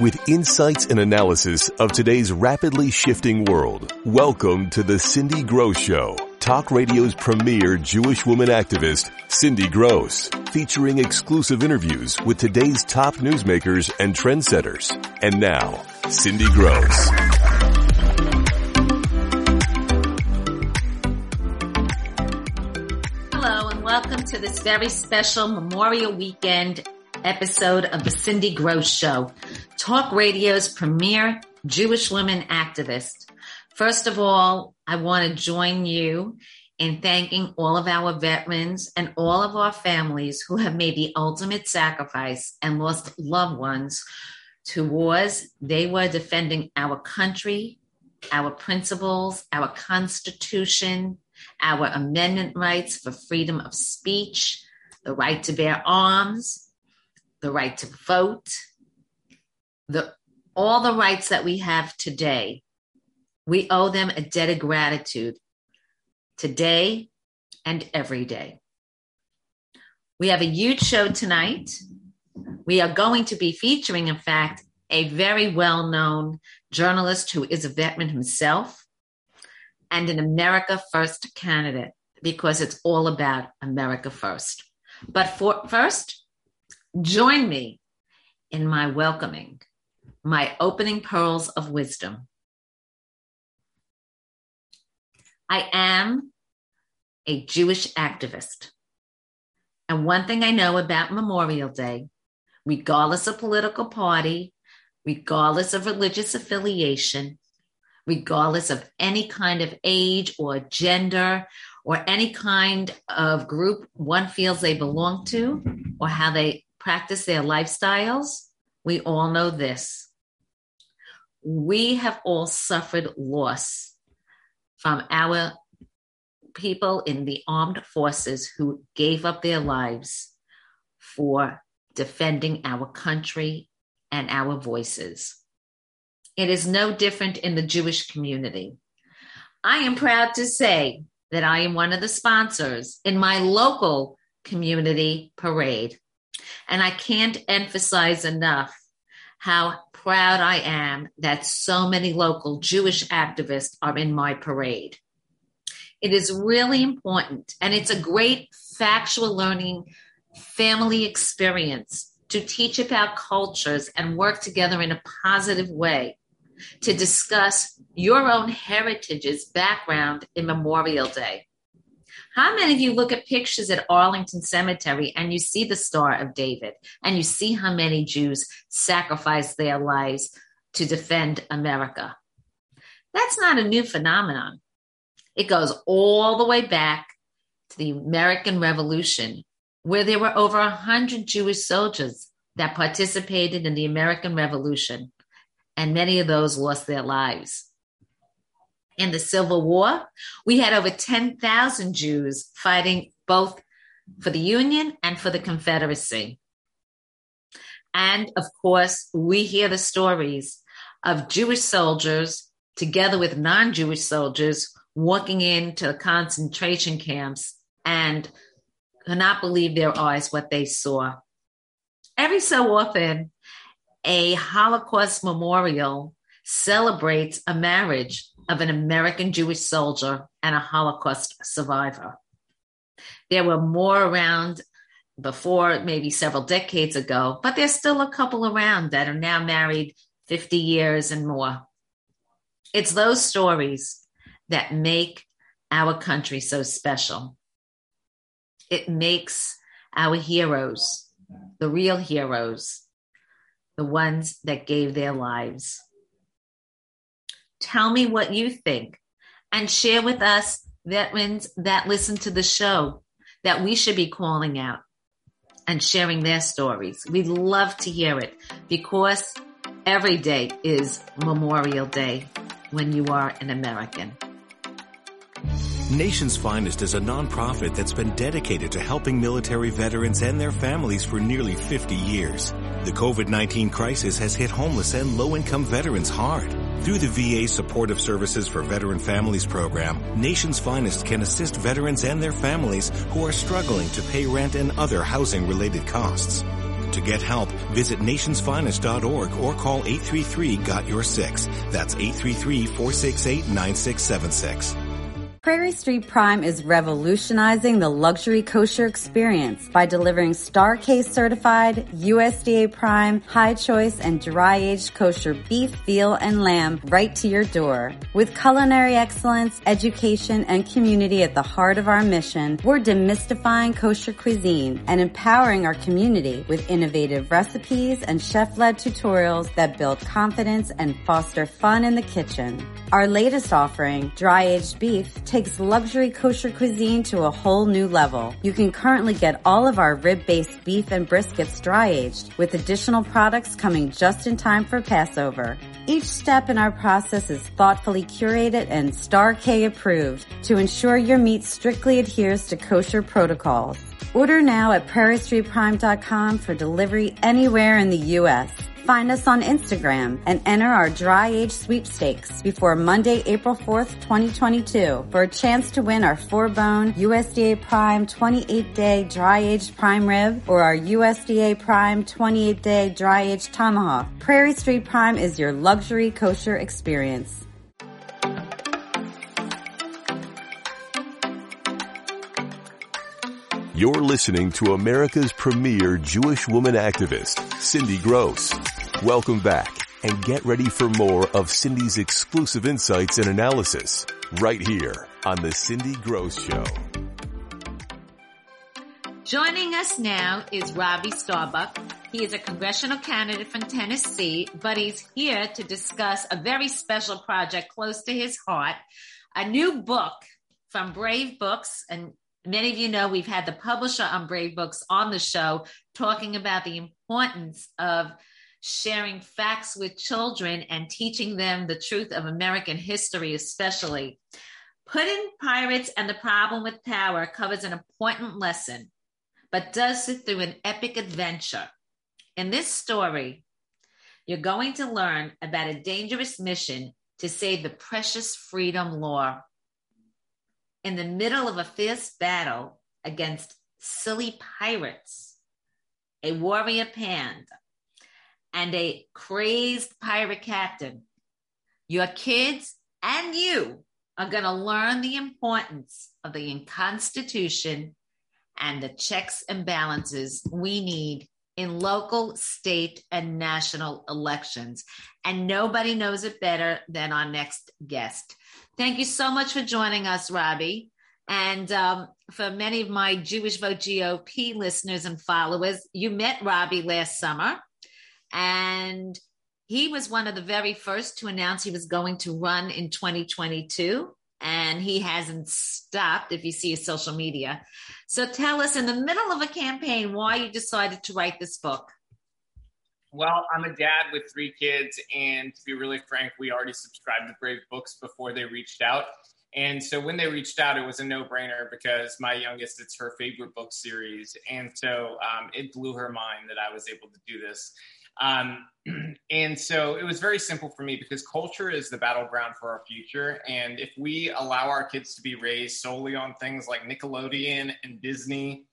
with insights and analysis of today's rapidly shifting world. Welcome to the Cindy Gross Show, talk radio's premier Jewish woman activist, Cindy Gross, featuring exclusive interviews with today's top newsmakers and trendsetters. And now, Cindy Gross. Hello and welcome to this very special Memorial Weekend episode of the Cindy Gross Show, Talk Radio's premier Jewish women activist. First of all, I want to join you in thanking all of our veterans and all of our families who have made the ultimate sacrifice and lost loved ones to wars. They were defending our country, our principles, our constitution, our amendment rights for freedom of speech, the right to bear arms, the right to vote, the all the rights that we have today. We owe them a debt of gratitude today and every day. We have a huge show tonight. We are going to be featuring, in fact, a very well known journalist who is a veteran himself and an America First candidate because it's all about America First. But for, first, join me in my welcoming, my opening pearls of wisdom. I am a Jewish activist. And one thing I know about Memorial Day, regardless of political party, regardless of religious affiliation, regardless of any kind of age or gender or any kind of group one feels they belong to or how they practice their lifestyles, we all know this. We have all suffered loss from our people in the armed forces who gave up their lives for defending our country and our voices. It is no different in the Jewish community. I am proud to say that I am one of the sponsors in my local community parade. And I can't emphasize enough how proud I am that so many local Jewish activists are in my parade. It is really important, and it's a great factual learning family experience to teach about cultures and work together in a positive way to discuss your own heritage's background in Memorial Day. How many of you look at pictures at Arlington Cemetery and you see the Star of David and you see how many Jews sacrificed their lives to defend America? That's not a new phenomenon. It goes all the way back to the American Revolution, where there were over 100 Jewish soldiers that participated in the American Revolution, and many of those lost their lives in the Civil War, we had over 10,000 Jews fighting both for the Union and for the Confederacy. And of course, we hear the stories of Jewish soldiers together with non Jewish soldiers walking into concentration camps and cannot believe their eyes what they saw. Every so often, a Holocaust memorial celebrates a marriage of an American Jewish soldier and a Holocaust survivor. There were more around before, maybe several decades ago, but there's still a couple around that are now married 50 years and more. It's those stories that make our country so special. It makes our heroes, the real heroes, the ones that gave their lives. Tell me what you think and share with us veterans that listen to the show that we should be calling out and sharing their stories. We'd love to hear it because every day is Memorial Day when you are an American. Nation's Finest is a nonprofit that's been dedicated to helping military veterans and their families for nearly 50 years. The COVID-19 crisis has hit homeless and low-income veterans hard. Through the VA Supportive Services for Veteran Families program, Nation's Finest can assist veterans and their families who are struggling to pay rent and other housing related costs. To get help, visit nationsfinest.org or call 833-GOT-YOUR-6. That's 833-468-9676. Prairie Street Prime is revolutionizing the luxury kosher experience by delivering Star K certified, USDA Prime, high choice, and dry aged kosher beef, veal, and lamb right to your door. With culinary excellence, education, and community at the heart of our mission, we're demystifying kosher cuisine and empowering our community with innovative recipes and chef led tutorials that build confidence and foster fun in the kitchen. Our latest offering, dry aged beef, takes luxury kosher cuisine to a whole new level. You can currently get all of our rib-based beef and briskets dry aged with additional products coming just in time for Passover. Each step in our process is thoughtfully curated and Star K approved to ensure your meat strictly adheres to kosher protocols. Order now at prairiestreetprime.com for delivery anywhere in the U.S. Find us on Instagram and enter our dry age sweepstakes before Monday, April 4th, 2022 for a chance to win our four bone USDA Prime 28 day dry aged prime rib or our USDA Prime 28 day dry aged tomahawk. Prairie Street Prime is your luxury kosher experience. You're listening to America's premier Jewish woman activist, Cindy Gross. Welcome back and get ready for more of Cindy's exclusive insights and analysis right here on the Cindy Gross Show. Joining us now is Robbie Starbuck. He is a congressional candidate from Tennessee, but he's here to discuss a very special project close to his heart, a new book from Brave Books. And many of you know we've had the publisher on Brave Books on the show talking about the importance of sharing facts with children and teaching them the truth of American history, especially. Puddin' Pirates and the Problem with Power covers an important lesson, but does it through an epic adventure. In this story, you're going to learn about a dangerous mission to save the precious freedom law. In the middle of a fierce battle against silly pirates, a warrior panda and a crazed pirate captain, your kids and you are going to learn the importance of the Constitution and the checks and balances we need in local, state, and national elections. And nobody knows it better than our next guest. Thank you so much for joining us, Robbie. And um, for many of my Jewish Vote GOP listeners and followers, you met Robbie last summer. And he was one of the very first to announce he was going to run in 2022. And he hasn't stopped if you see his social media. So tell us, in the middle of a campaign, why you decided to write this book. Well, I'm a dad with three kids, and to be really frank, we already subscribed to Brave Books before they reached out. And so when they reached out, it was a no brainer because my youngest, it's her favorite book series. And so um, it blew her mind that I was able to do this. Um, and so it was very simple for me because culture is the battleground for our future. And if we allow our kids to be raised solely on things like Nickelodeon and Disney,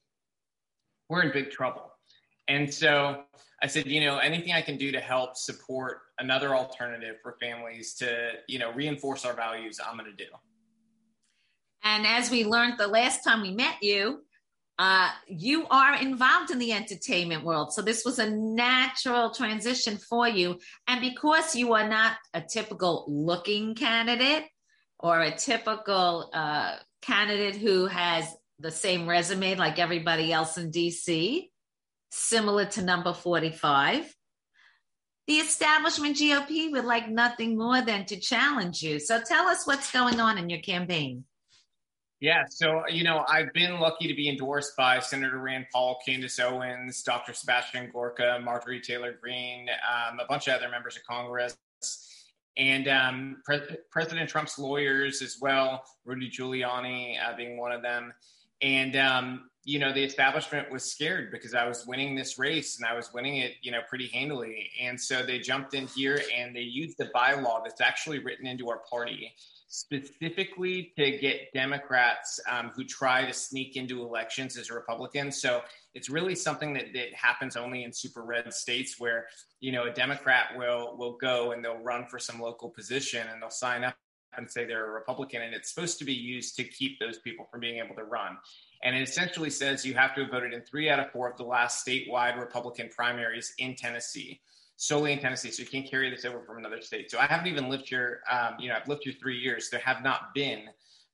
we're in big trouble. And so I said, you know, anything I can do to help support another alternative for families to, you know, reinforce our values, I'm going to do. And as we learned the last time we met you, uh, you are involved in the entertainment world. So this was a natural transition for you. And because you are not a typical looking candidate or a typical uh, candidate who has the same resume like everybody else in DC, similar to number 45, the establishment GOP would like nothing more than to challenge you. So tell us what's going on in your campaign. Yeah, so you know, I've been lucky to be endorsed by Senator Rand Paul, Candace Owens, Dr. Sebastian Gorka, Marjorie Taylor Greene, um, a bunch of other members of Congress, and um, Pre- President Trump's lawyers as well, Rudy Giuliani uh, being one of them. And um, you know, the establishment was scared because I was winning this race and I was winning it, you know, pretty handily. And so they jumped in here and they used the bylaw that's actually written into our party specifically to get Democrats um, who try to sneak into elections as Republicans. So it's really something that, that happens only in super red states where, you know, a Democrat will will go and they'll run for some local position and they'll sign up and say they're a Republican, and it's supposed to be used to keep those people from being able to run. And it essentially says you have to have voted in three out of four of the last statewide Republican primaries in Tennessee, solely in Tennessee. So you can't carry this over from another state. So I haven't even lived here, um, you know, I've lived here three years. There have not been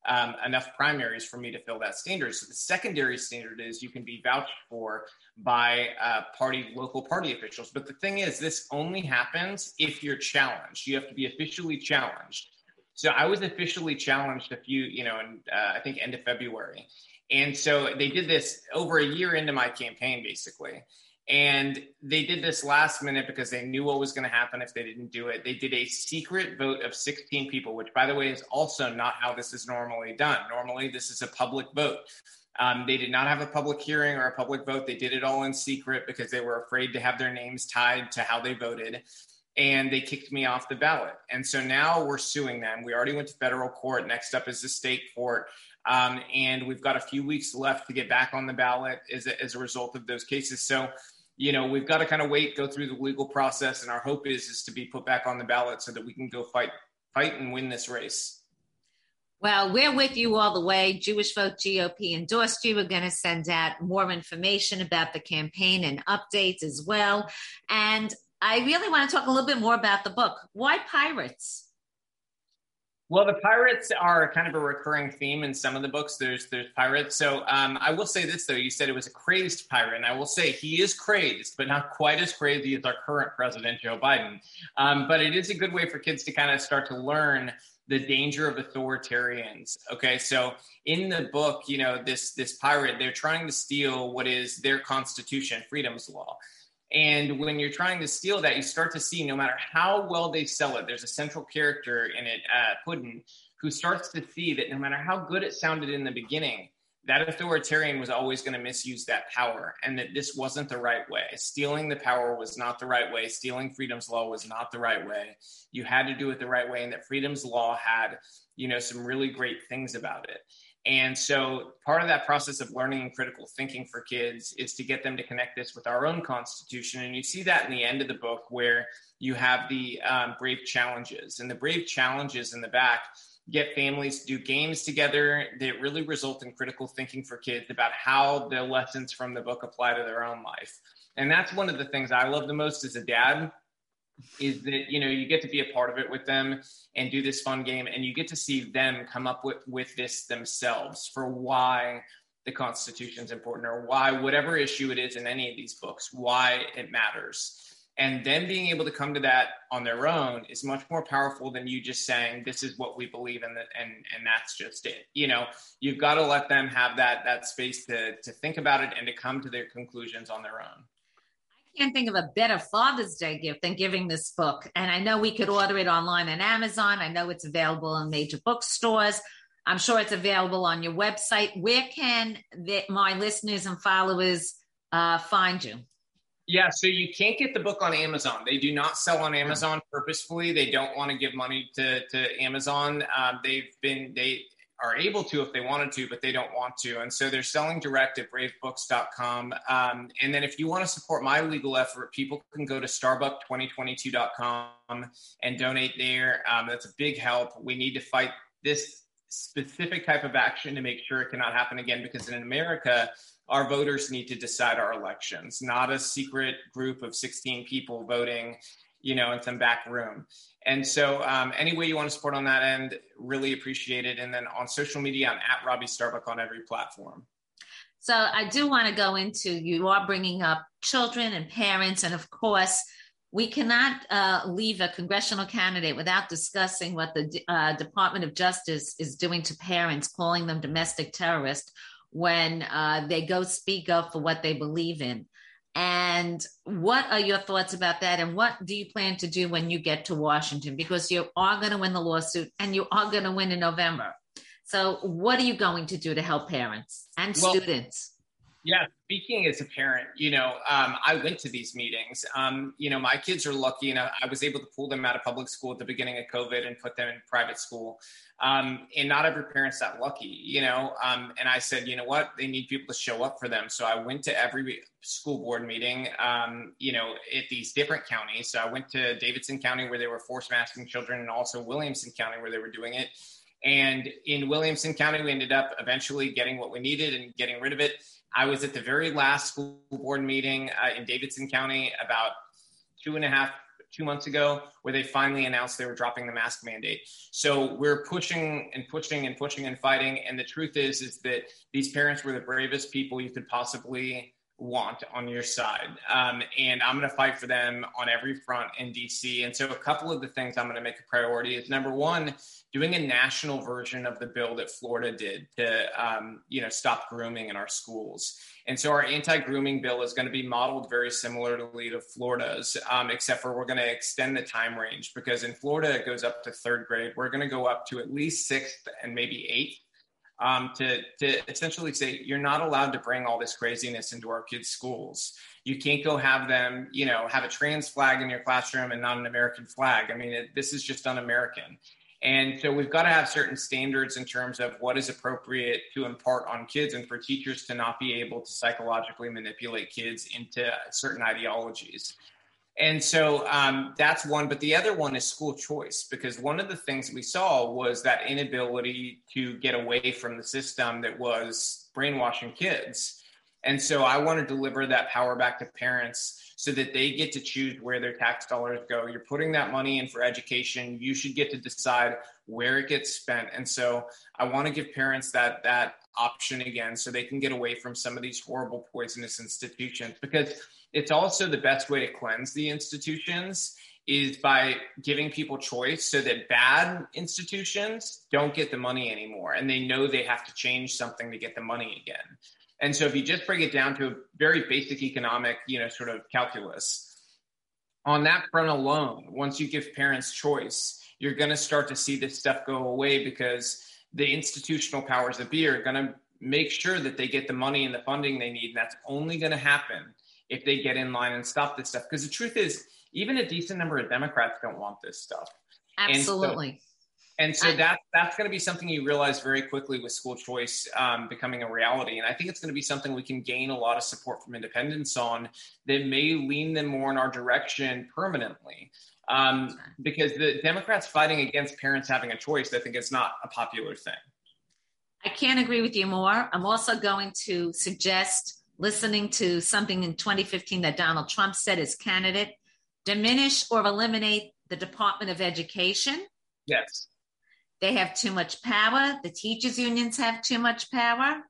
um, enough primaries for me to fill that standard. So the secondary standard is you can be vouched for by uh, party local party officials. But the thing is, this only happens if you're challenged. You have to be officially challenged. So I was officially challenged a few, you know, in uh, I think end of February, and so they did this over a year into my campaign, basically. And they did this last minute because they knew what was going to happen if they didn't do it. They did a secret vote of 16 people, which, by the way, is also not how this is normally done. Normally, this is a public vote. Um, they did not have a public hearing or a public vote. They did it all in secret because they were afraid to have their names tied to how they voted and they kicked me off the ballot. And so now we're suing them. We already went to federal court. Next up is the state court. Um, and we've got a few weeks left to get back on the ballot as a, as a result of those cases. So, you know, we've got to kind of wait, go through the legal process, and our hope is is to be put back on the ballot so that we can go fight, fight and win this race. Well, we're with you all the way. Jewish Vote GOP endorsed you. We're going to send out more information about the campaign and updates as well. And I really want to talk a little bit more about the book. Why pirates? Well, the pirates are kind of a recurring theme in some of the books. There's there's pirates. So um, I will say this though. You said it was a crazed pirate, and I will say he is crazed, but not quite as crazy as our current president Joe Biden. Um, but it is a good way for kids to kind of start to learn the danger of authoritarians. Okay, so in the book, you know this this pirate, they're trying to steal what is their constitution, freedom's law. And when you're trying to steal that, you start to see no matter how well they sell it, there's a central character in it, uh, Puddin, who starts to see that no matter how good it sounded in the beginning, that authoritarian was always going to misuse that power and that this wasn't the right way. Stealing the power was not the right way. Stealing freedom's law was not the right way. You had to do it the right way. And that freedom's law had, you know, some really great things about it. And so part of that process of learning and critical thinking for kids is to get them to connect this with our own constitution. And you see that in the end of the book where you have the um, brave challenges and the brave challenges in the back get families to do games together that really result in critical thinking for kids about how the lessons from the book apply to their own life. And that's one of the things I love the most as a dad is that you know you get to be a part of it with them and do this fun game and you get to see them come up with with this themselves for why the constitution is important or why whatever issue it is in any of these books why it matters. And then being able to come to that on their own is much more powerful than you just saying this is what we believe in and and that's just it. You know you've got to let them have that that space to to think about it and to come to their conclusions on their own can't think of a better Father's Day gift than giving this book. And I know we could order it online on Amazon. I know it's available in major bookstores. I'm sure it's available on your website. Where can the, my listeners and followers uh, find you? Yeah, so you can't get the book on Amazon. They do not sell on Amazon purposefully. They don't want to give money to, to Amazon. Uh, they've been they are able to if they wanted to, but they don't want to. And so they're selling direct at bravebooks.com. Um, and then if you want to support my legal effort, people can go to starbuck2022.com and donate there. Um, that's a big help. We need to fight this specific type of action to make sure it cannot happen again because in America, our voters need to decide our elections, not a secret group of 16 people voting you know, in some back room. And so, um, any way you want to support on that end, really appreciate it. And then on social media, I'm at Robbie Starbuck on every platform. So, I do want to go into you are bringing up children and parents, and of course, we cannot uh, leave a congressional candidate without discussing what the uh, Department of Justice is doing to parents, calling them domestic terrorists when uh, they go speak up for what they believe in. And what are your thoughts about that? And what do you plan to do when you get to Washington? Because you are going to win the lawsuit and you are going to win in November. So, what are you going to do to help parents and well, students? Yeah, speaking as a parent, you know, um, I went to these meetings. Um, you know, my kids are lucky, and I was able to pull them out of public school at the beginning of COVID and put them in private school. Um, and not every parent's that lucky, you know. Um, and I said, you know what, they need people to show up for them. So I went to every school board meeting, um, you know, at these different counties. So I went to Davidson County where they were force masking children, and also Williamson County where they were doing it. And in Williamson County, we ended up eventually getting what we needed and getting rid of it I was at the very last school board meeting uh, in Davidson County about two and a half, two months ago, where they finally announced they were dropping the mask mandate. So we're pushing and pushing and pushing and fighting. And the truth is, is that these parents were the bravest people you could possibly want on your side. Um, and I'm going to fight for them on every front in DC. And so, a couple of the things I'm going to make a priority is number one, doing a national version of the bill that Florida did to, um, you know, stop grooming in our schools. And so, our anti-grooming bill is going to be modeled very similarly to Florida's, um, except for we're going to extend the time range because in Florida it goes up to third grade. We're going to go up to at least sixth and maybe eighth um, to, to essentially say you're not allowed to bring all this craziness into our kids' schools. You can't go have them, you know, have a trans flag in your classroom and not an American flag. I mean, it, this is just un-American. And so we've got to have certain standards in terms of what is appropriate to impart on kids and for teachers to not be able to psychologically manipulate kids into certain ideologies. And so um, that's one. But the other one is school choice, because one of the things we saw was that inability to get away from the system that was brainwashing kids. And so I want to deliver that power back to parents so that they get to choose where their tax dollars go. You're putting that money in for education. You should get to decide where it gets spent. And so I want to give parents that that option again so they can get away from some of these horrible poisonous institutions because it's also the best way to cleanse the institutions is by giving people choice so that bad institutions don't get the money anymore and they know they have to change something to get the money again. And so if you just bring it down to a very basic economic, you know, sort of calculus, on that front alone, once you give parents choice, you're going to start to see this stuff go away because the institutional powers that be are going to make sure that they get the money and the funding they need. And that's only going to happen if they get in line and stop this stuff. Because the truth is, even a decent number of Democrats don't want this stuff. Absolutely. And so, that that's going to be something you realize very quickly with school choice um, becoming a reality. And I think it's going to be something we can gain a lot of support from independents on that may lean them more in our direction permanently. Um, because the Democrats fighting against parents having a choice, I think is not a popular thing. I can't agree with you more. I'm also going to suggest listening to something in 2015 that Donald Trump said as candidate diminish or eliminate the Department of Education. Yes. They have too much power. The teachers' unions have too much power.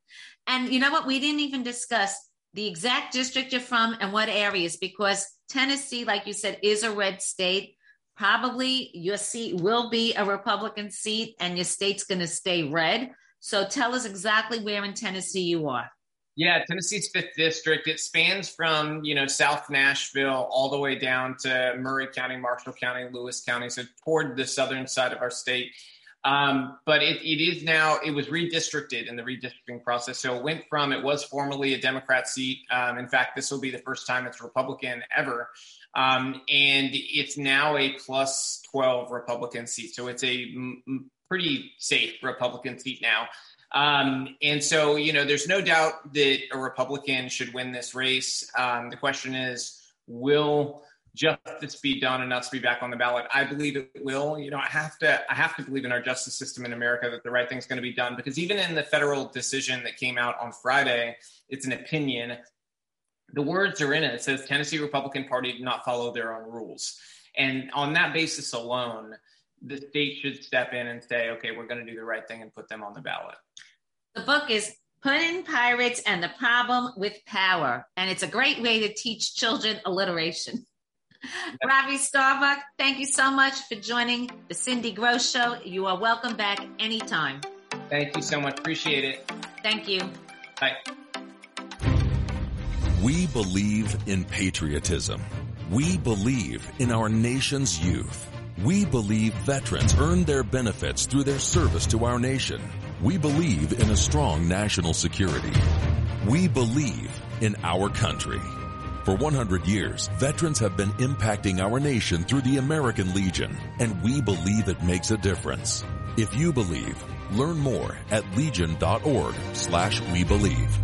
And you know what? We didn't even discuss the exact district you're from and what areas, because Tennessee, like you said, is a red state. Probably your seat will be a Republican seat and your state's going to stay red. So tell us exactly where in Tennessee you are. Yeah, Tennessee's fifth district. It spans from you know South Nashville all the way down to Maury County, Marshall County, Lewis County, so toward the southern side of our state. Um, but it, it is now it was redistricted in the redistricting process. So it went from it was formerly a Democrat seat. Um, in fact, this will be the first time it's Republican ever, um, and it's now a plus twelve Republican seat. So it's a m- pretty safe Republican seat now. Um, and so, you know, there's no doubt that a Republican should win this race. Um, the question is, will justice be done enough to be back on the ballot? I believe it will. You know, I have to, I have to believe in our justice system in America that the right thing is going to be done because even in the federal decision that came out on Friday, it's an opinion. The words are in it. It says Tennessee Republican Party did not follow their own rules. And on that basis alone, the state should step in and say, okay, we're going to do the right thing and put them on the ballot. The book is Puddin' Pirates and the Problem with Power, and it's a great way to teach children alliteration. Robbie Starbuck, thank you so much for joining the Cindy Gross Show. You are welcome back anytime. Thank you so much. Appreciate it. Thank you. Bye. We believe in patriotism. We believe in our nation's youth. We believe veterans earn their benefits through their service to our nation. We believe in a strong national security. We believe in our country. For 100 years, veterans have been impacting our nation through the American Legion, and we believe it makes a difference. If you believe, learn more at legion.org slash we believe.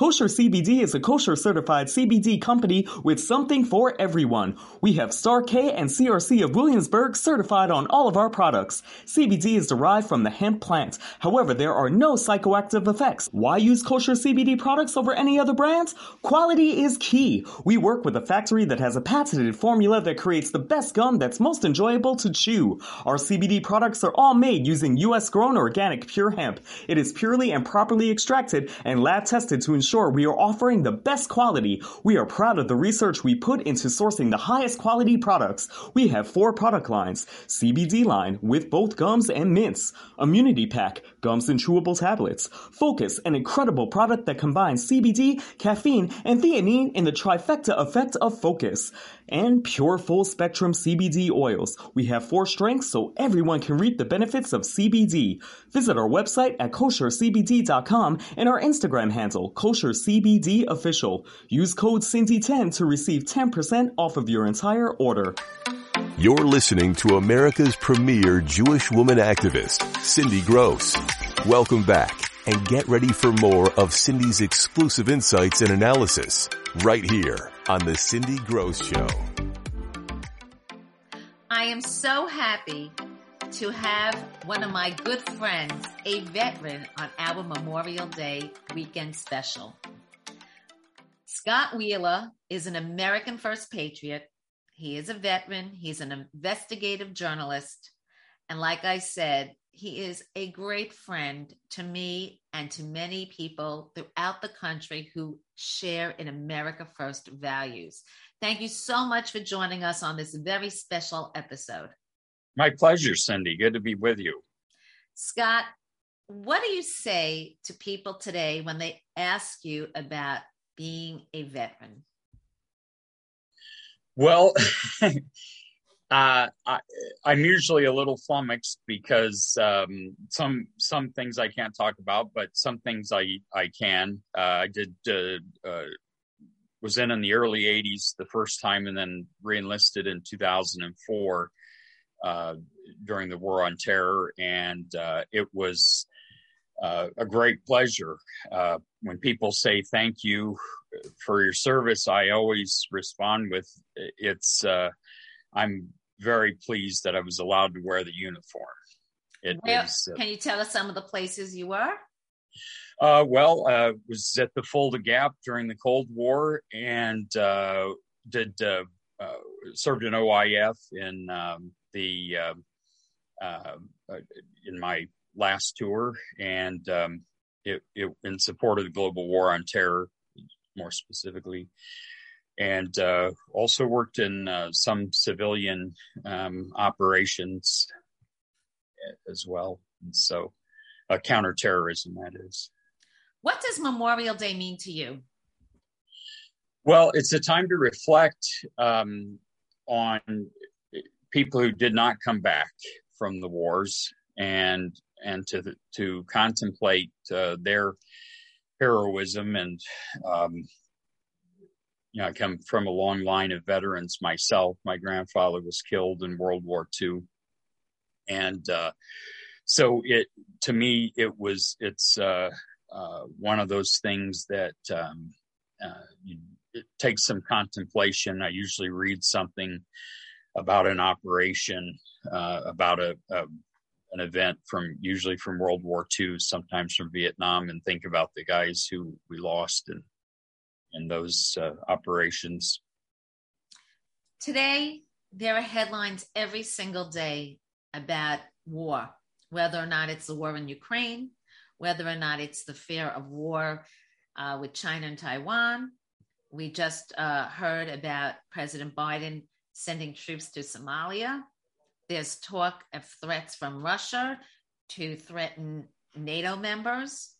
Kosher CBD is a kosher certified CBD company with something for everyone. We have Star K and CRC of Williamsburg certified on all of our products. CBD is derived from the hemp plant. However, there are no psychoactive effects. Why use kosher CBD products over any other brands? Quality is key. We work with a factory that has a patented formula that creates the best gum that's most enjoyable to chew. Our CBD products are all made using US grown organic pure hemp. It is purely and properly extracted and lab tested to ensure ensure we are offering the best quality. We are proud of the research we put into sourcing the highest quality products. We have four product lines. CBD line with both gums and mints. Immunity pack, gums and chewable tablets. Focus, an incredible product that combines CBD, caffeine, and theanine in the trifecta effect of focus and pure full spectrum CBD oils. We have four strengths so everyone can reap the benefits of CBD. Visit our website at koshercbd.com and our Instagram handle, koshercbdofficial. Use code Cindy10 to receive 10% off of your entire order. You're listening to America's premier Jewish woman activist, Cindy Gross. Welcome back and get ready for more of Cindy's exclusive insights and analysis right here on the Cindy Gross Show. I am so happy to have one of my good friends, a veteran, on our Memorial Day weekend special. Scott Wheeler is an American First Patriot. He is a veteran. He's an investigative journalist. And like I said, he is a great friend to me and to many people throughout the country who share in America First values. Thank you so much for joining us on this very special episode. My pleasure, Cindy. Good to be with you. Scott, what do you say to people today when they ask you about being a veteran? Well, Uh, I, am usually a little flummoxed because um, some some things I can't talk about, but some things I I can. Uh, I did uh, uh was in in the early '80s the first time, and then reenlisted in 2004 uh, during the War on Terror, and uh, it was a great pleasure. When people say thank you for your service, I always respond with it's. I'm very pleased that I was allowed to wear the uniform. It is, uh, can you tell us some of the places you were? Uh, well, uh, was at the Fulda Gap during the Cold War and uh, did uh, uh, served in OIF in um, the in my last tour and um, it, it, in support of the global war on terror, more specifically and uh, also worked in uh, some civilian um, operations as well. And so, uh, counterterrorism, that is. What does Memorial Day mean to you? Well, it's a time to reflect um, on people who did not come back from the wars and and to to contemplate uh, their heroism and um, you know, I come from a long line of veterans myself. My grandfather was killed in World War II. And uh, so it, to me, it was, it's uh, uh, one of those things that um, uh, it takes some contemplation. I usually read something about an operation, uh, about a, a an event from usually from World War II, sometimes from Vietnam, and think about the guys who we lost and in those uh, operations. Today, there are headlines every single day about war, whether or not it's the war in Ukraine, whether or not it's the fear of war uh, with China and Taiwan. We just uh, heard about President Biden sending troops to Somalia. There's talk of threats from Russia to threaten NATO members.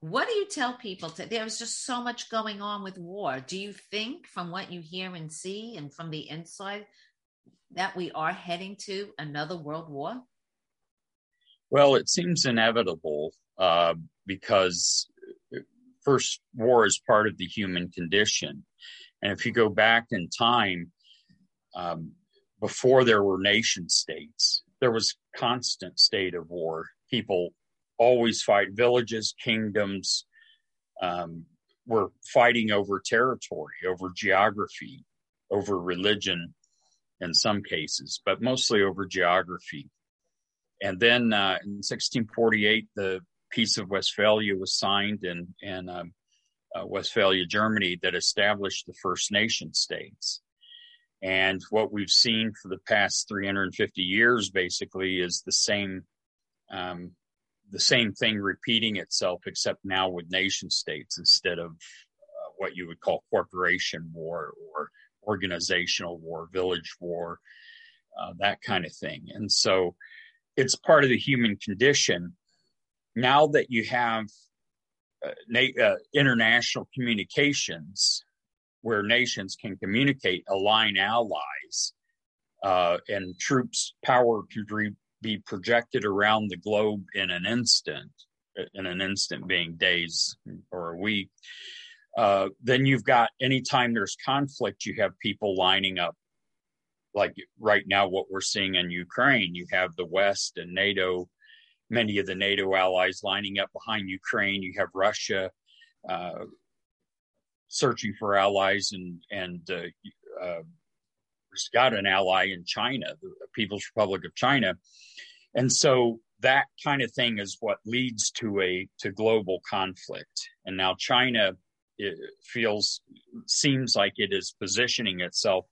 What do you tell people? To, there's just so much going on with war. Do you think, from what you hear and see, and from the inside, that we are heading to another world war? Well, it seems inevitable uh, because first war is part of the human condition. And if you go back in time, um, before there were nation states, there was constant state of war. People always fight villages, kingdoms, um, were fighting over territory, over geography, over religion in some cases, but mostly over geography. And then uh, in 1648, the Peace of Westphalia was signed in, in um, uh, Westphalia, Germany, that established the first nation states. And what we've seen for the past 350 years, basically, is the same um, the same thing repeating itself, except now with nation states instead of uh, what you would call corporation war or organizational war, village war, uh, that kind of thing. And so it's part of the human condition. Now that you have uh, na- uh, international communications where nations can communicate, align allies, uh, and troops' power can re- be projected around the globe in an instant, in an instant being days or a week. Uh, then you've got anytime there's conflict, you have people lining up. Like right now, what we're seeing in Ukraine, you have the West and NATO, many of the NATO allies lining up behind Ukraine. You have Russia uh, searching for allies, and and uh, uh, got an ally in China, the People's Republic of China, and so that kind of thing is what leads to a to global conflict. And now China feels seems like it is positioning itself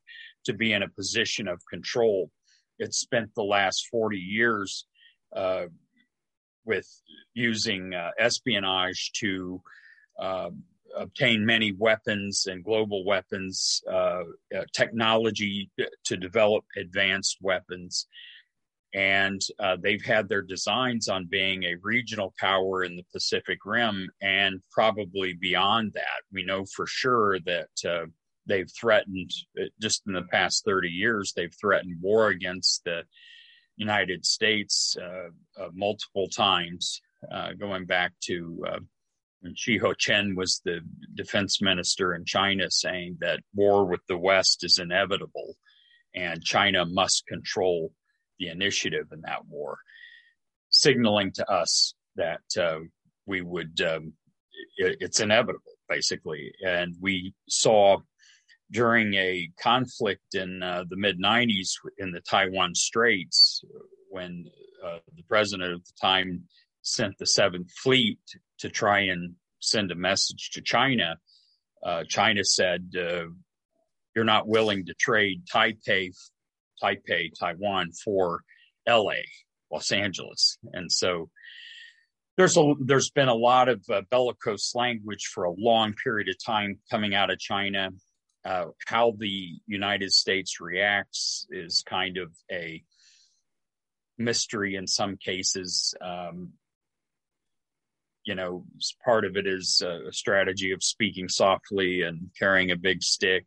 to be in a position of control. It spent the last 40 years uh, with using uh, espionage to uh, obtain many weapons and global weapons, uh, uh, technology to develop advanced weapons. And uh, they've had their designs on being a regional power in the Pacific Rim and probably beyond that. We know for sure that uh, they've threatened, uh, just in the past 30 years, they've threatened war against the United States uh, multiple times, going back to and Chi Haotian was the defense minister in China saying that war with the West is inevitable and China must control the initiative in that war, signaling to us that uh, we would, um, it, it's inevitable, basically. And we saw during a conflict in uh, the mid 90s in the Taiwan Straits when uh, the president at the time sent the Seventh Fleet to try and send a message to China, uh, China said, uh, "You're not willing to trade Taipei, Taipei, Taiwan for L.A., Los Angeles," and so there's a there's been a lot of uh, bellicose language for a long period of time coming out of China. Uh, how the United States reacts is kind of a mystery in some cases. Um, you know, part of it is a strategy of speaking softly and carrying a big stick.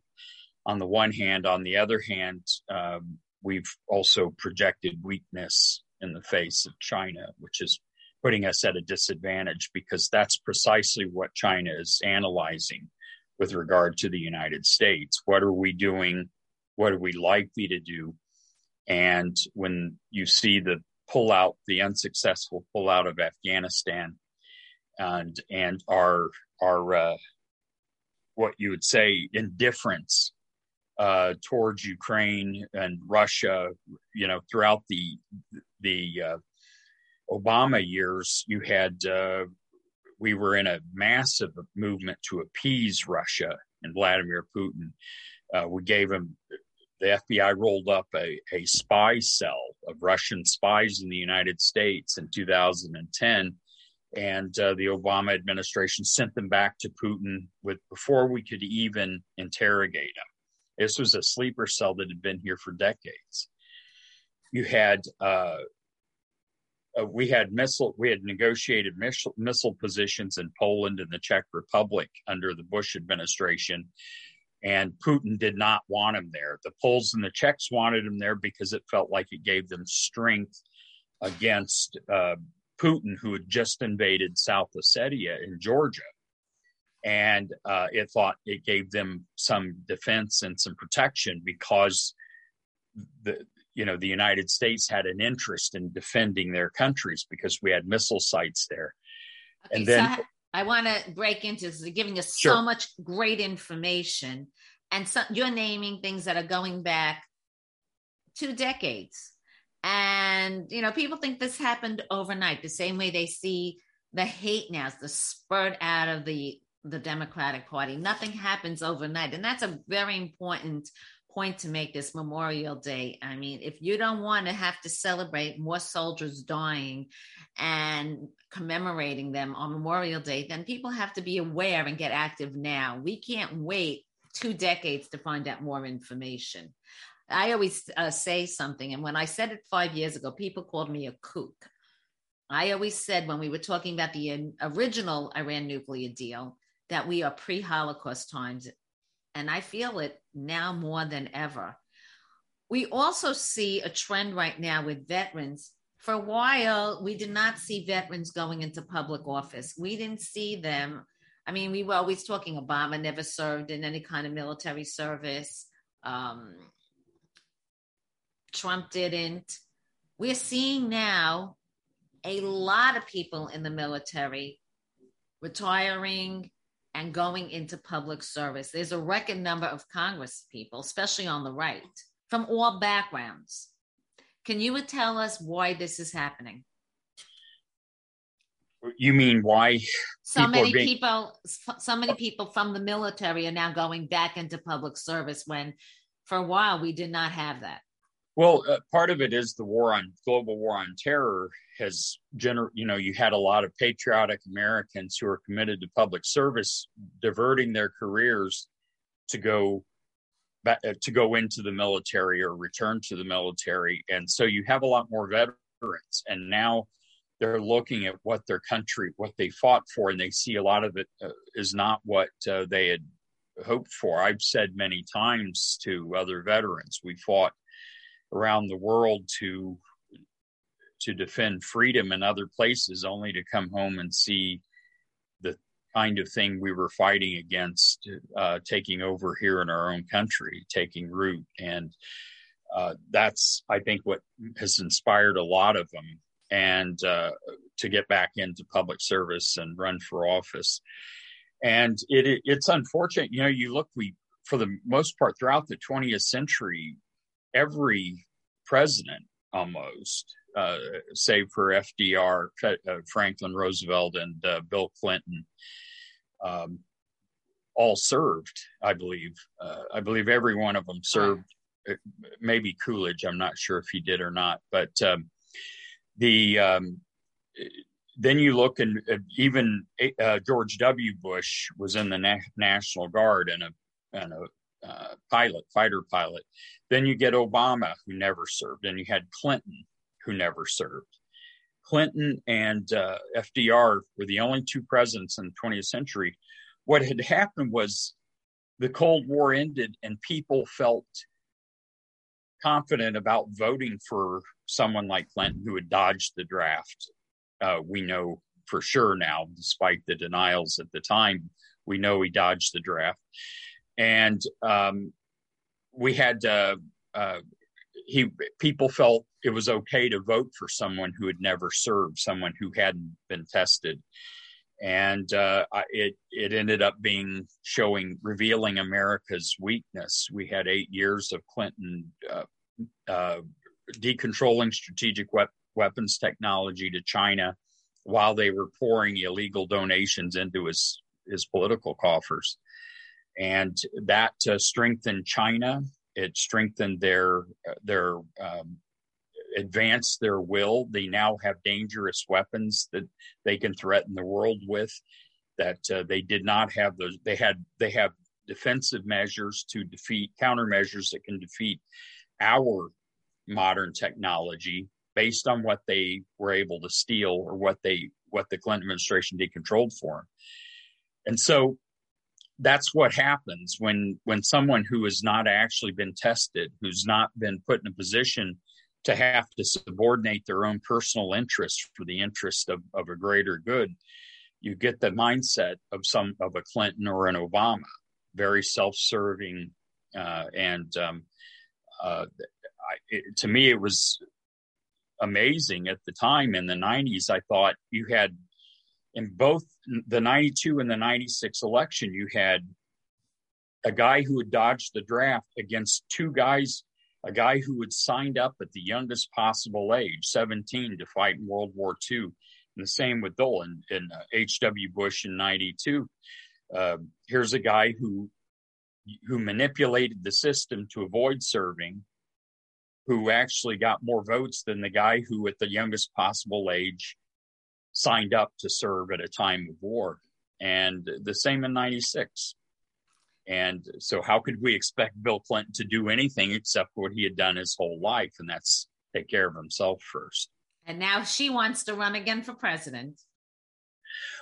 On the one hand, on the other hand, um, we've also projected weakness in the face of China, which is putting us at a disadvantage because that's precisely what China is analyzing with regard to the United States. What are we doing? What are we likely to do? And when you see the pullout, the unsuccessful pullout of Afghanistan, and and our our uh, what you would say indifference uh, towards Ukraine and Russia, you know, throughout the the uh, Obama years, you had uh, we were in a massive movement to appease Russia and Vladimir Putin. Uh, we gave him the FBI rolled up a, a spy cell of Russian spies in the United States in 2010 and uh, the Obama administration sent them back to Putin with before we could even interrogate him. This was a sleeper cell that had been here for decades. You had uh, uh, we had missile we had negotiated missile, missile positions in Poland and the Czech Republic under the Bush administration, and Putin did not want him there. The Poles and the Czechs wanted him there because it felt like it gave them strength against uh, Putin, who had just invaded South Ossetia in Georgia. and uh, it thought it gave them some defense and some protection because the you know the United States had an interest in defending their countries because we had missile sites there. Okay, and then so I, I want to break into this. giving us sure. so much great information, and so, you're naming things that are going back two decades. And you know, people think this happened overnight, the same way they see the hate now, the spurt out of the the Democratic Party. Nothing happens overnight, and that's a very important point to make this Memorial Day. I mean, if you don't want to have to celebrate more soldiers dying and commemorating them on Memorial Day, then people have to be aware and get active now. We can't wait two decades to find out more information. I always uh, say something, and when I said it five years ago, people called me a kook. I always said when we were talking about the original Iran nuclear deal that we are pre Holocaust times and I feel it now more than ever. We also see a trend right now with veterans. For a while, we did not see veterans going into public office. We didn't see them. I mean, we were always talking Obama never served in any kind of military service. Um, Trump didn't. We're seeing now a lot of people in the military retiring, and going into public service. There's a record number of Congress people, especially on the right, from all backgrounds. Can you tell us why this is happening? You mean why so many being... people so many people from the military are now going back into public service when for a while we did not have that? Well, uh, part of it is the war on global war on terror has gener you know you had a lot of patriotic Americans who are committed to public service diverting their careers to go back, uh, to go into the military or return to the military. And so you have a lot more veterans and now they're looking at what their country what they fought for and they see a lot of it uh, is not what uh, they had hoped for. I've said many times to other veterans we fought around the world to to defend freedom in other places only to come home and see the kind of thing we were fighting against uh, taking over here in our own country taking root. And uh, that's i think what has inspired a lot of them. And uh, to get back into public service and run for office. And it, it's unfortunate. You know you look we for the most part throughout the 20th century every president almost, uh, save for FDR, uh, Franklin Roosevelt, and uh, Bill Clinton, um, all served. I believe. Uh, I believe every one of them served. Uh, maybe Coolidge. I'm not sure if he did or not, but um, the um, then you look and uh, even George W. Bush was in the Na- National Guard and a and a uh, pilot, fighter pilot. Then you get Obama, who never served, and you had Clinton, who never served. Clinton and uh, FDR were the only two presidents in the 20th century. What had happened was the Cold War ended, and people felt confident about voting for someone like Clinton, who had dodged the draft. Uh, we know for sure now, despite the denials at the time, we know he dodged the draft and um, we had uh, uh, he people felt it was okay to vote for someone who had never served, someone who hadn't been tested, and uh, it it ended up being showing revealing America's weakness. We had eight years of Clinton uh, uh, decontrolling strategic we- weapons technology to China while they were pouring illegal donations into his his political coffers and that uh, strengthened China. It strengthened their their um, advanced their will. They now have dangerous weapons that they can threaten the world with. That uh, they did not have those. They had they have defensive measures to defeat countermeasures that can defeat our modern technology based on what they were able to steal or what they what the Clinton administration did decontrolled for. And so that's what happens when when someone who has not actually been tested who's not been put in a position to have to subordinate their own personal interest for the interest of, of a greater good you get the mindset of some of a Clinton or an Obama, very self-serving, uh, and um, uh, I, it, to me, it was amazing at the time in the 90s. I thought you had in both the 92 and the 96 election, you had a guy who had dodged the draft against two guys, a guy who had signed up at the youngest possible age, 17, to fight in World War II. And the same with Dolan and H.W. Uh, Bush in 92. Uh, here's a guy who who manipulated the system to avoid serving, who actually got more votes than the guy who, at the youngest possible age, signed up to serve at a time of war. And the same in 96. And so, how could we expect Bill Clinton to do anything except what he had done his whole life? And that's take care of himself first. And now she wants to run again for president.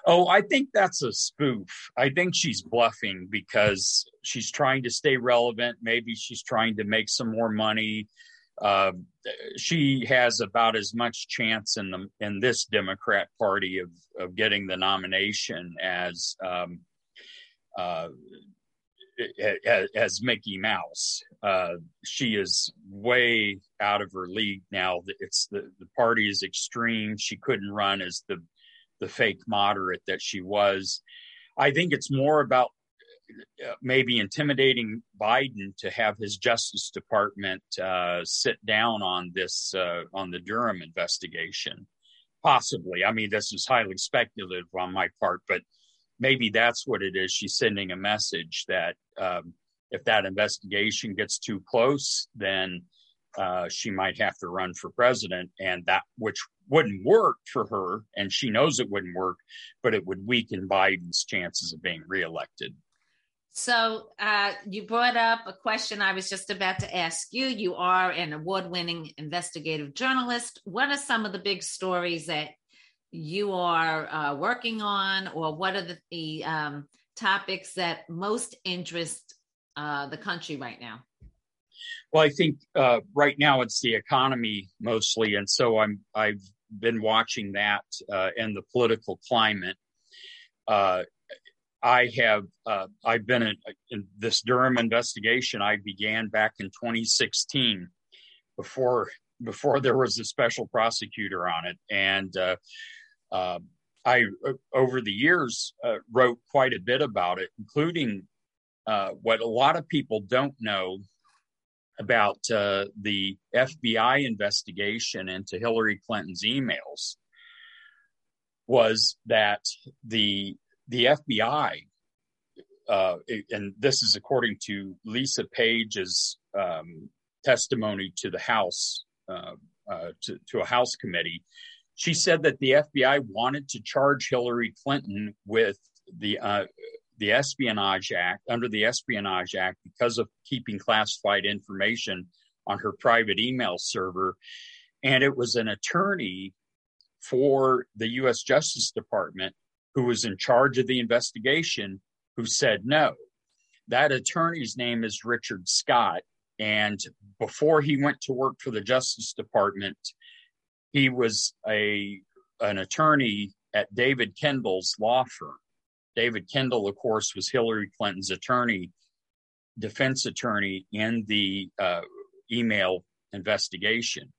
Oh, I think that's a spoof. I think she's bluffing because she's trying to stay relevant. Maybe she's trying to make some more money. Uh, she has about as much chance in the in this Democrat Party of of getting the nomination as um, uh, as Mickey Mouse. Uh, she is way out of her league now. It's the the party is extreme. She couldn't run as the the fake moderate that she was. I think it's more about maybe intimidating Biden to have his Justice Department uh, sit down on this uh, on the Durham investigation. Possibly, I mean, this is highly speculative on my part, but maybe that's what it is. She's sending a message that um, if that investigation gets too close, then uh, she might have to run for president, and that which wouldn't work for her, and she knows it wouldn't work, but it would weaken Biden's chances of being reelected. So uh, you brought up a question I was just about to ask you. You are an award-winning investigative journalist. What are some of the big stories that you are uh, working on, or what are the, the um, topics that most interest uh, the country right now? Well, I think uh, right now it's the economy mostly, and so I'm I've been watching that uh, and the political climate. Uh, I have uh, I've been in, in, this Durham investigation. I began back in 2016, before before there was a special prosecutor on it, and uh, uh, I over the years uh, wrote quite a bit about it, including uh, what a lot of people don't know about uh, the FBI investigation into Hillary Clinton's emails was that the the FBI, uh, and this is according to Lisa Page's um, testimony to the House, uh, uh, to, to a House committee. She said that the FBI wanted to charge Hillary Clinton with the uh, the Espionage Act under the Espionage Act because of keeping classified information on her private email server, and it was an attorney for the U.S. Justice Department who was in charge of the investigation, who said no. That attorney's name is Richard Scott. And before he went to work for the Justice Department, he was a an attorney at David Kendall's law firm. David Kendall, of course, was Hillary Clinton's attorney, defense attorney in the uh, email investigation.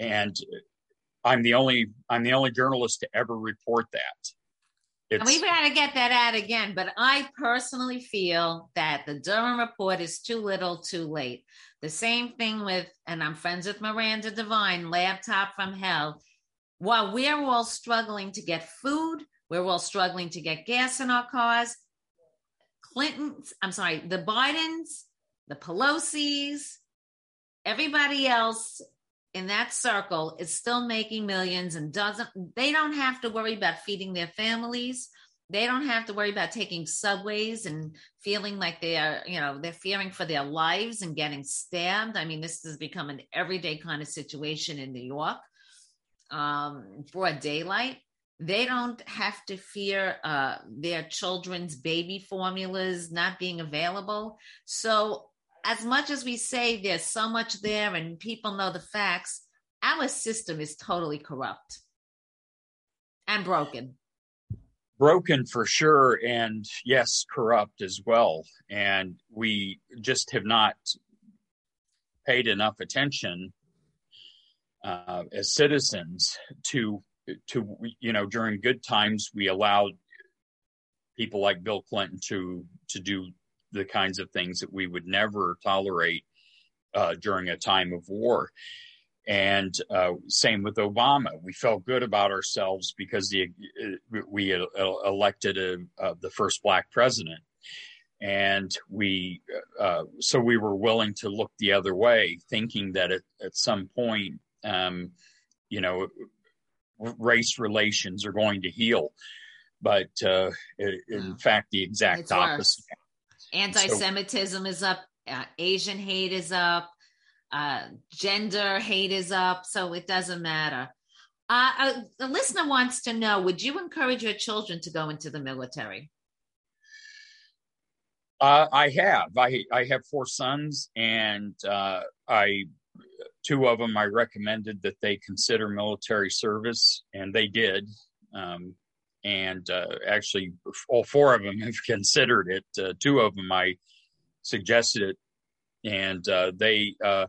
And I'm the only I'm the only journalist to ever report that. It's, and we've got to get that out again. But I personally feel that the Durham report is too little, too late. The same thing with, and I'm friends with Miranda Devine, laptop from hell. While we're all struggling to get food, we're all struggling to get gas in our cars. Clinton's, I'm sorry, the Bidens, the Pelosi's, everybody else in that circle is still making millions and doesn't they don't have to worry about feeding their families. They don't have to worry about taking subways and feeling like they are you know they're fearing for their lives and getting stabbed. I mean this has become an everyday kind of situation in new york um, broad daylight. They don't have to fear uh, their children's baby formulas not being available. So as much as we say there's so much there and people know the facts, our system is totally corrupt and broken. broken for sure and yes corrupt as well and we just have not paid enough attention uh, as citizens to to you know during good times we allowed people like bill clinton to to do the kinds of things that we would never tolerate uh, during a time of war and uh, same with Obama. We felt good about ourselves because the, uh, we elected a, uh, the first black president. And we, uh, so we were willing to look the other way, thinking that at, at some point, um, you know, race relations are going to heal. But uh, in fact, the exact it's opposite. Anti Semitism so, is up, uh, Asian hate is up uh, gender hate is up, so it doesn't matter. Uh, a, uh, a listener wants to know Would you encourage your children to go into the military? Uh, I have. I I have four sons, and uh, I two of them I recommended that they consider military service, and they did. Um, and uh, actually, all four of them have considered it. Uh, two of them I suggested it and uh, they uh,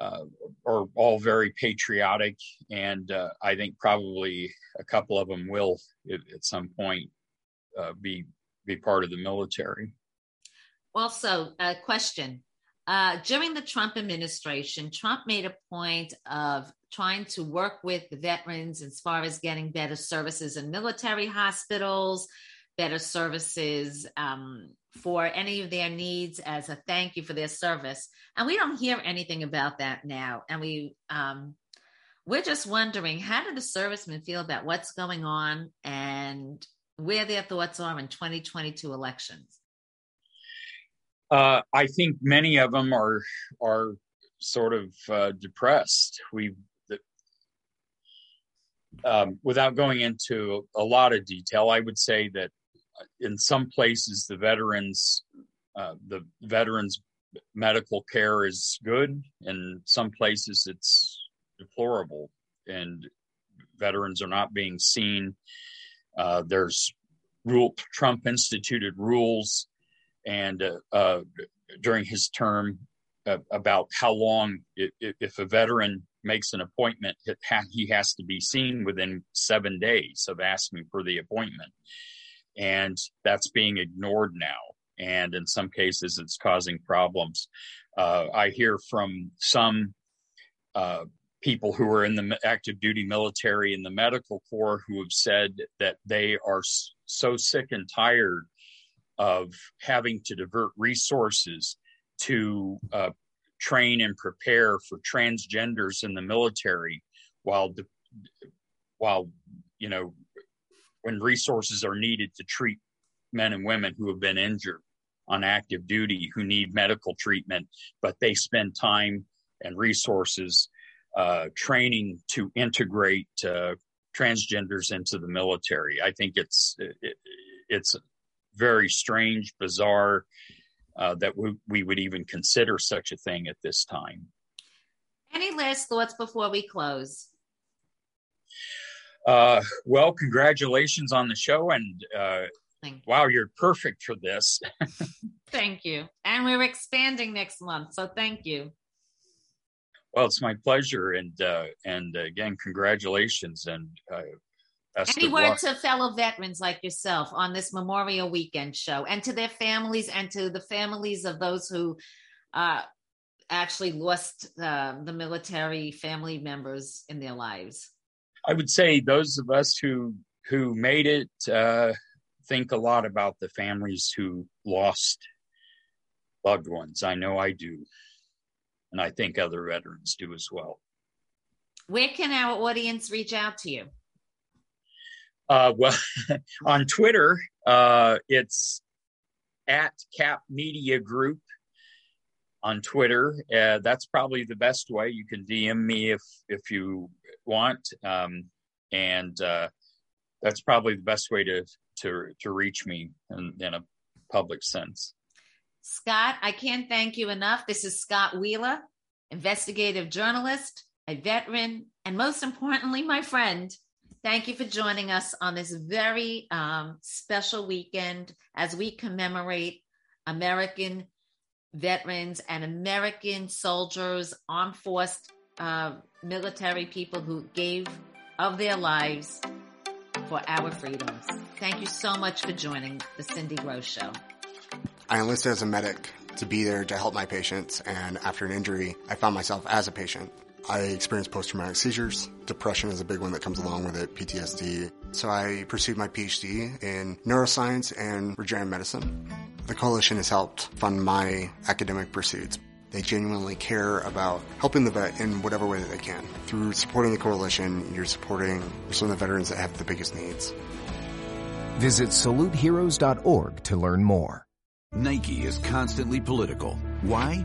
uh, are all very patriotic. And uh, I think probably a couple of them will, at, some point, be be part of the military. Also, a question. During the Trump administration, Trump made a point of trying to work with the veterans as far as getting better services in military hospitals, better services um, for any of their needs as a thank you for their service. And we don't hear anything about that now. And we um, we're just wondering how do the servicemen feel about what's going on and where their thoughts are in 2022 elections? Uh, I think many of them are are sort of uh, depressed. We, um, without going into a lot of detail, I would say that in some places the veterans uh, the veterans medical care is good. In some places it's deplorable and veterans are not being seen. Uh, there's rule trump instituted rules and uh, uh during his term uh, about how long if a veteran makes an appointment he has to be seen within seven days of asking for the appointment and that's being ignored now. And in some cases, it's causing problems. Uh, I hear from some uh, people who are in the active duty military and the medical corps who have said that they are so sick and tired of having to divert resources to uh, train and prepare for transgenders in the military while the, while you know when resources are needed to treat men and women who have been injured on active duty who need medical treatment, but they spend time and resources uh, training to integrate uh, transgenders into the military. I think it's it, it's very strange, bizarre uh, that we, we would even consider such a thing at this time. Any last thoughts before we close? Uh, well, congratulations on the show, and uh, wow, you're perfect for this. thank you, and we're expanding next month, so thank you. Well, it's my pleasure, and uh, and again, congratulations, and uh, any word to fellow veterans like yourself on this Memorial Weekend show, and to their families, and to the families of those who uh, actually lost uh, the military family members in their lives. I would say those of us who who made it uh, think a lot about the families who lost loved ones. I know I do, and I think other veterans do as well. Where can our audience reach out to you? Uh, well, on Twitter, uh, it's at Cap Media Group on Twitter. Uh, that's probably the best way. You can DM me if if you want, um, and uh, that's probably the best way to to to reach me in, in a public sense. Scott, I can't thank you enough. This is Scott Wheeler, investigative journalist, a veteran, and most importantly, my friend. Thank you for joining us on this very um, special weekend as we commemorate American veterans and American soldiers, armed force uh, military people who gave of their lives for our freedoms. Thank you so much for joining the Cindy Grosz Show. I enlisted as a medic to be there to help my patients, and after an injury, I found myself as a patient. I experienced post-traumatic seizures. Depression is a big one that comes along with it, PTSD. So I pursued my PhD in neuroscience and regenerative medicine. The coalition has helped fund my academic pursuits. They genuinely care about helping the vet in whatever way that they can. Through supporting the coalition, you're supporting some of the veterans that have the biggest needs. Visit saluteheroes.org to learn more. Nike is constantly political. Why?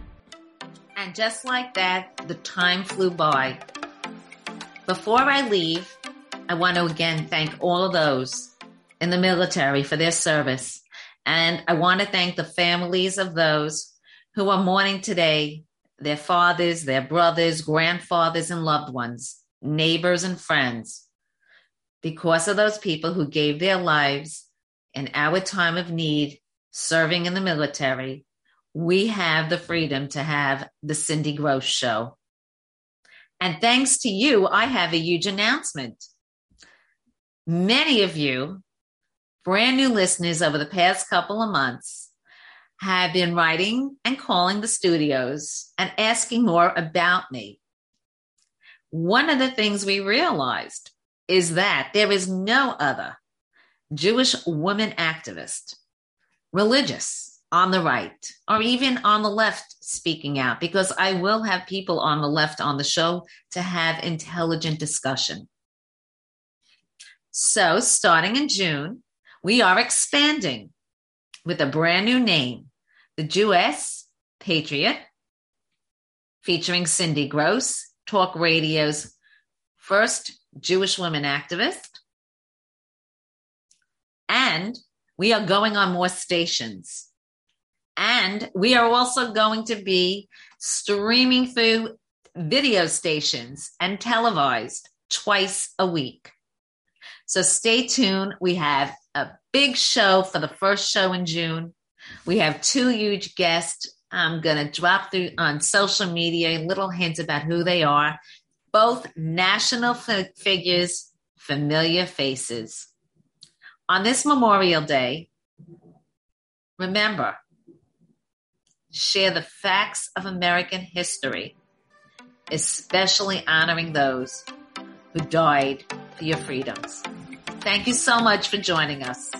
And just like that, the time flew by. Before I leave, I want to again thank all of those in the military for their service. And I want to thank the families of those who are mourning today, their fathers, their brothers, grandfathers, and loved ones, neighbors, and friends, because of those people who gave their lives in our time of need serving in the military we have the freedom to have the Cindy Grosz show. And thanks to you, I have a huge announcement. Many of you, brand new listeners over the past couple of months, have been writing and calling the studios and asking more about me. One of the things we realized is that there is no other Jewish woman activist, religious, on the right or even on the left speaking out because I will have people on the left on the show to have intelligent discussion. So, starting in June, we are expanding with a brand new name, the Jewess Patriot, featuring Cindy Grosz, Talk Radio's first Jewish women activist. And we are going on more stations. And we are also going to be streaming through video stations and televised twice a week. So stay tuned. We have a big show for the first show in June. We have two huge guests. I'm going to drop through on social media little hints about who they are. Both national f- figures, familiar faces. On this Memorial Day, remember, share the facts of American history, especially honoring those who died for your freedoms. Thank you so much for joining us.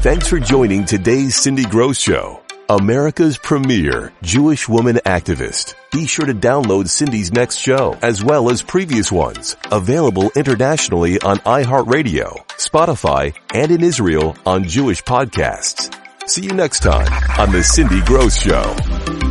Thanks for joining today's Cindy Grosz Show, America's premier Jewish woman activist. Be sure to download Cindy's next show as well as previous ones, available internationally on iHeartRadio, Spotify, and in Israel on Jewish podcasts. See you next time on The Cindy Grosz Show.